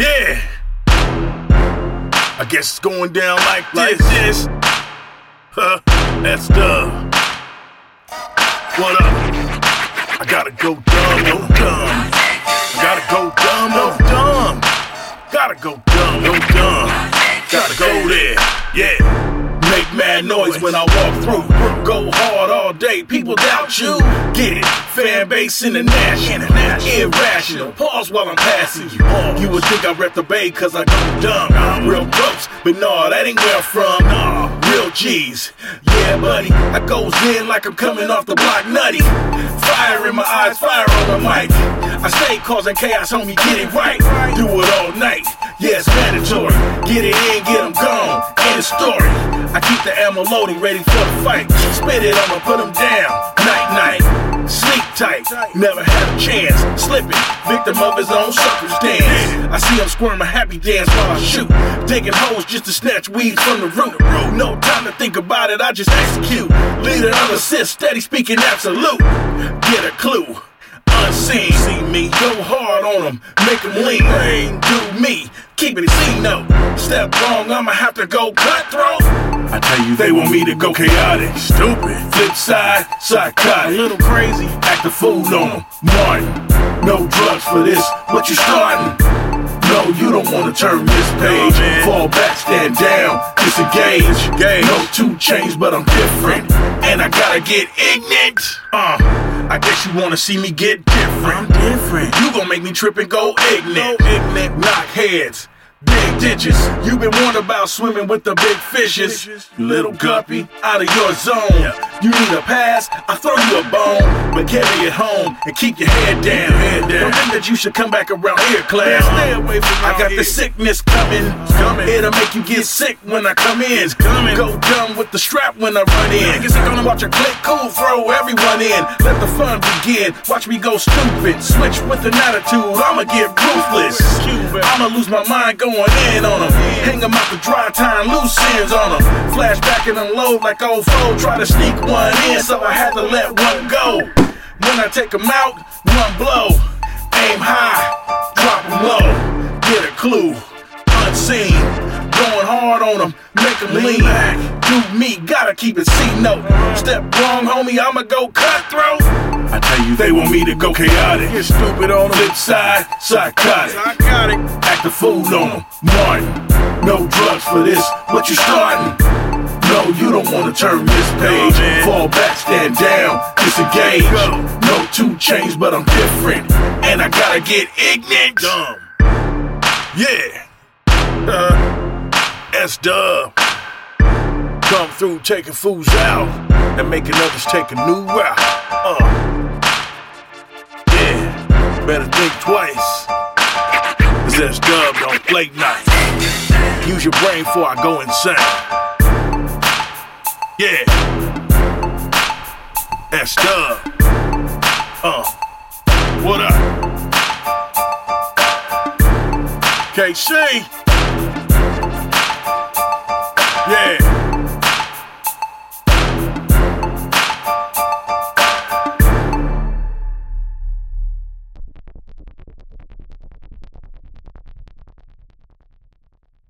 Yeah. I guess it's going down like, like this. Huh? That's the. What up? I gotta go dumb, no dumb. I gotta go dumb, no dumb. Gotta go dumb, no dumb. Gotta go there, yeah. Mad noise when I walk through. Go hard all day, people doubt you. Get it? Fan base international. Irrational. Pause while I'm passing you. You would think I rep the bay cause I go dumb. I'm Real close, but nah, that ain't where I'm from. Nah, real G's. Yeah, buddy, I goes in like I'm coming off the block nutty. Fire in my eyes, fire on the mic. I stay causing chaos, homie, get it right. Do it all night. Yeah, it's mandatory. Get it in, get them gone. End of story. I keep the ammo loaded, ready for the fight. Spit it, I'ma put them down. Night, night. Sleep tight, never had a chance. Slipping, victim of his own suckers dance. I see him squirm a happy dance while I shoot. Digging holes just to snatch weeds from the root. No time to think about it, I just execute. Lead Leader of assist, steady speaking absolute. Get a clue unseen. See me go on them, make them lean. Rain, do me, keep it a C note. Step wrong, I'ma have to go cutthroat. I tell you, they want me to go chaotic, stupid. Flip side, psychotic, a little crazy, act a fool on them. Martin, no drugs for this, what you starting? No, you don't wanna turn this page. Fall back, stand down, disengage. No two chains, but I'm different. And I gotta get ignorant. Uh, I guess you wanna see me get different. I'm different. You gon' make me trip and go ignorant. Ignorant, knock heads. Big ditches, you been warned about swimming with the big fishes. Little guppy, out of your zone. You need a pass, I throw you a bone. But carry it home and keep your head down. Head down. Don't think that you should come back around here, class. Stay away from I got the sickness coming. coming. It'll make you get sick when I come in. Coming. Go dumb with the strap when I run in. Niggas are gonna watch a click cool, throw everyone in. Let the fun begin. Watch me go stupid. Switch with an attitude, I'ma get ruthless. I'ma lose my mind going in on them. Hang them out the dry time, loose ends on them. Flashback and unload like old foe. Try to sneak one in, so I had to let one go. When I take them out, one blow. Aim high, drop them low. Get a clue, unseen. Going hard on them, make them lean. Do me, gotta keep it C note. Step wrong, homie, I'ma go cutthroat. I tell you, they want me to go chaotic. Get stupid on the flip side, psychotic. Psychotic. Act a fool on them, Martin. No drugs for this, what you starting? No, you don't wanna turn this page. Fall back, stand down, disengage. No two chains, but I'm different. And I gotta get ignorant. Dumb. Yeah. Uh, S dub. Come through taking fools out and making others take a new route. Uh. Better think twice. Cause S dub don't play nice. Use your brain before I go insane. Yeah. S dub. Uh. What up? KC. Yeah.